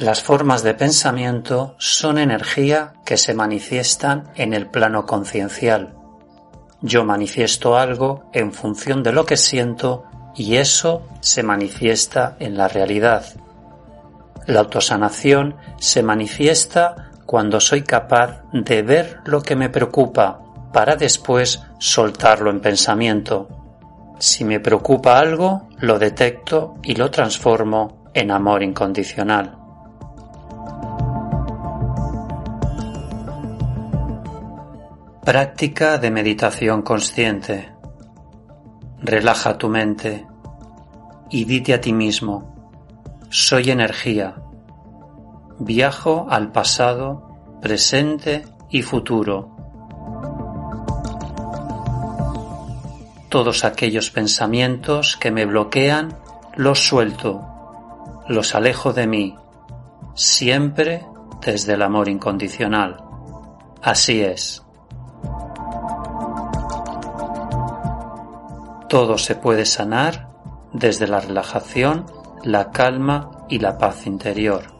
Las formas de pensamiento son energía que se manifiestan en el plano conciencial. Yo manifiesto algo en función de lo que siento y eso se manifiesta en la realidad. La autosanación se manifiesta cuando soy capaz de ver lo que me preocupa para después soltarlo en pensamiento. Si me preocupa algo, lo detecto y lo transformo en amor incondicional. Práctica de meditación consciente. Relaja tu mente y dite a ti mismo, soy energía. Viajo al pasado, presente y futuro. Todos aquellos pensamientos que me bloquean los suelto, los alejo de mí, siempre desde el amor incondicional. Así es. Todo se puede sanar desde la relajación, la calma y la paz interior.